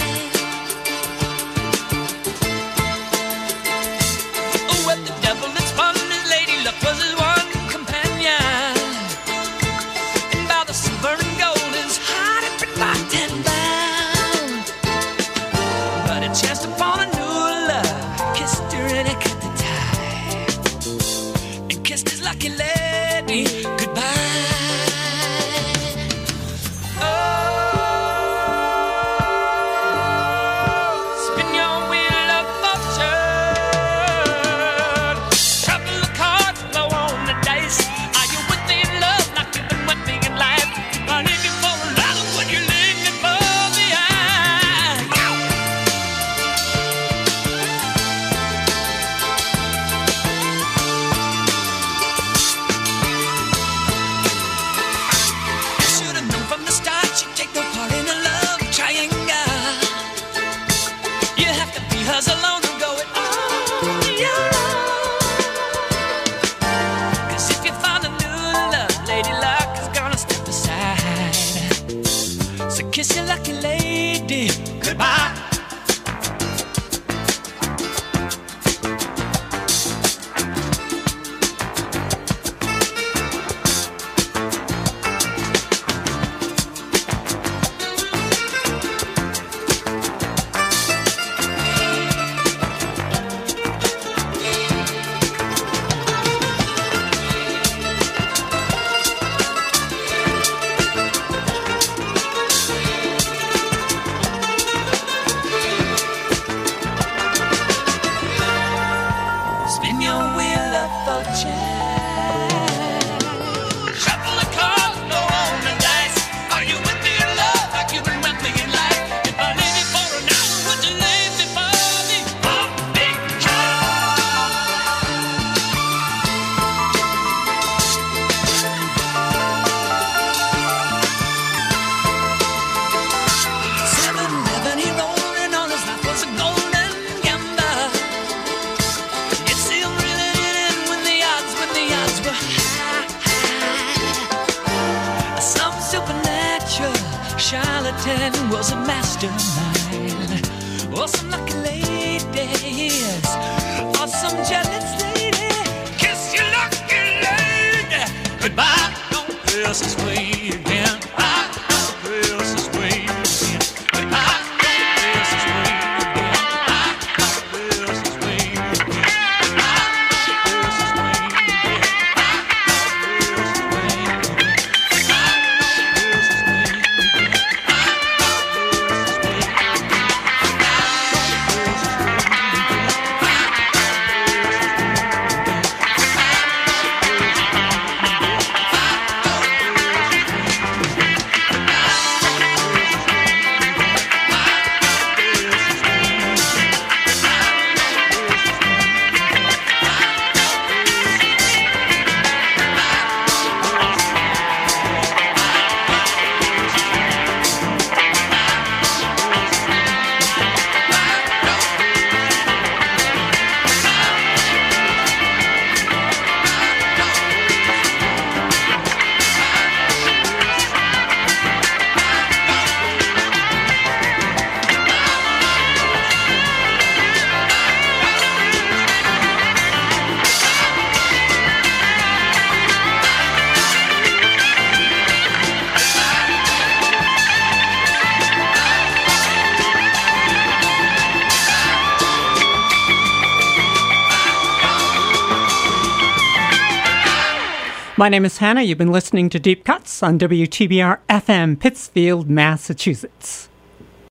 C: My name is Hannah. You've been listening to Deep Cuts on WTBR FM, Pittsfield, Massachusetts.